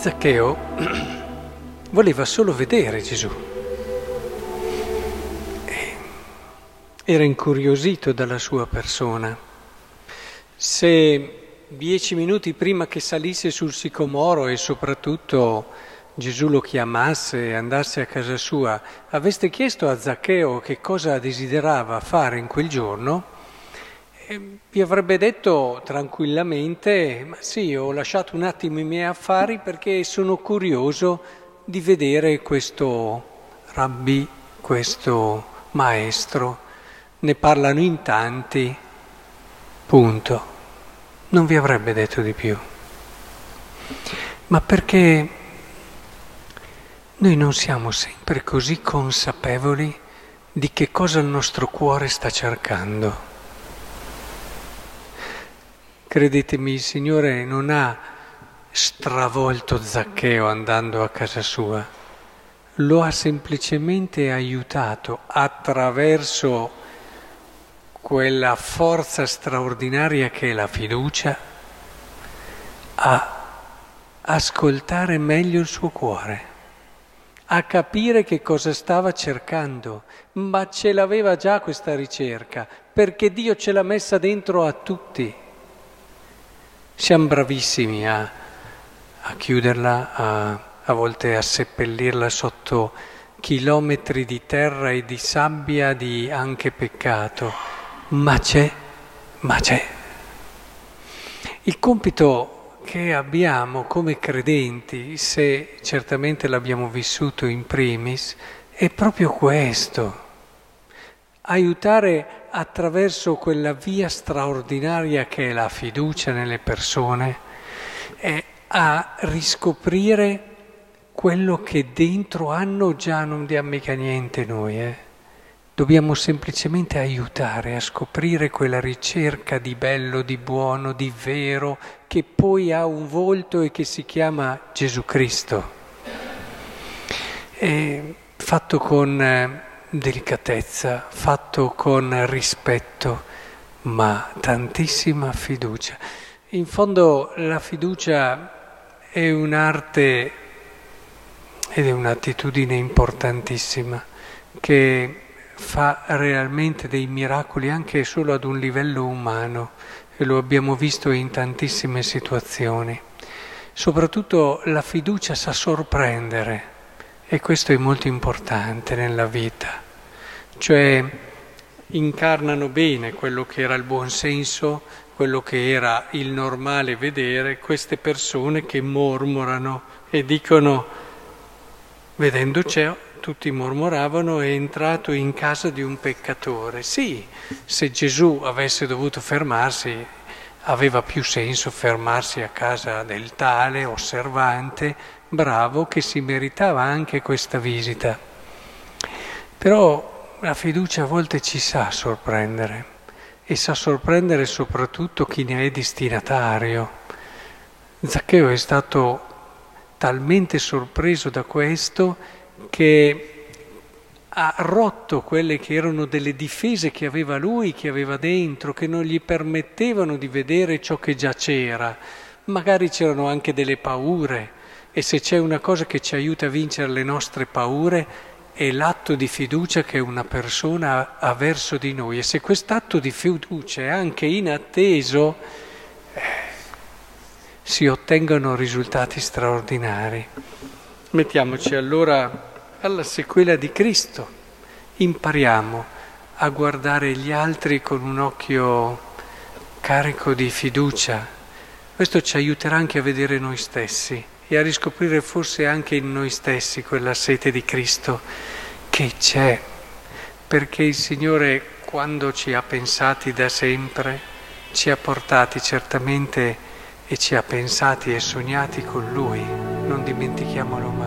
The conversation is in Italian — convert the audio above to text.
Zaccheo voleva solo vedere Gesù. Era incuriosito dalla sua persona. Se dieci minuti prima che salisse sul sicomoro e soprattutto Gesù lo chiamasse e andasse a casa sua, aveste chiesto a Zaccheo che cosa desiderava fare in quel giorno, vi avrebbe detto tranquillamente, ma sì, ho lasciato un attimo i miei affari perché sono curioso di vedere questo rabbi, questo maestro. Ne parlano in tanti, punto. Non vi avrebbe detto di più. Ma perché noi non siamo sempre così consapevoli di che cosa il nostro cuore sta cercando. Credetemi, il Signore non ha stravolto Zaccheo andando a casa sua, lo ha semplicemente aiutato attraverso quella forza straordinaria che è la fiducia a ascoltare meglio il suo cuore, a capire che cosa stava cercando, ma ce l'aveva già questa ricerca, perché Dio ce l'ha messa dentro a tutti. Siamo bravissimi a, a chiuderla, a, a volte a seppellirla sotto chilometri di terra e di sabbia di anche peccato, ma c'è, ma c'è. Il compito che abbiamo come credenti, se certamente l'abbiamo vissuto in primis, è proprio questo, aiutare attraverso quella via straordinaria che è la fiducia nelle persone eh, a riscoprire quello che dentro hanno già non diamo mica niente noi. Eh. Dobbiamo semplicemente aiutare a scoprire quella ricerca di bello, di buono, di vero, che poi ha un volto e che si chiama Gesù Cristo. E fatto con... Delicatezza, fatto con rispetto, ma tantissima fiducia. In fondo la fiducia è un'arte ed è un'attitudine importantissima che fa realmente dei miracoli anche solo ad un livello umano e lo abbiamo visto in tantissime situazioni. Soprattutto la fiducia sa sorprendere e questo è molto importante nella vita, cioè incarnano bene quello che era il buon senso, quello che era il normale vedere, queste persone che mormorano e dicono, vedendo ciò, tutti mormoravano, è entrato in casa di un peccatore. Sì, se Gesù avesse dovuto fermarsi, aveva più senso fermarsi a casa del tale, osservante, bravo che si meritava anche questa visita. Però la fiducia a volte ci sa sorprendere e sa sorprendere soprattutto chi ne è destinatario. Zaccheo è stato talmente sorpreso da questo che ha rotto quelle che erano delle difese che aveva lui, che aveva dentro, che non gli permettevano di vedere ciò che già c'era. Magari c'erano anche delle paure, e se c'è una cosa che ci aiuta a vincere le nostre paure è l'atto di fiducia che una persona ha verso di noi e se quest'atto di fiducia è anche inatteso eh, si ottengono risultati straordinari. Mettiamoci allora alla sequela di Cristo, impariamo a guardare gli altri con un occhio carico di fiducia. Questo ci aiuterà anche a vedere noi stessi e a riscoprire forse anche in noi stessi quella sete di Cristo che c'è, perché il Signore quando ci ha pensati da sempre, ci ha portati certamente e ci ha pensati e sognati con Lui, non dimentichiamolo mai.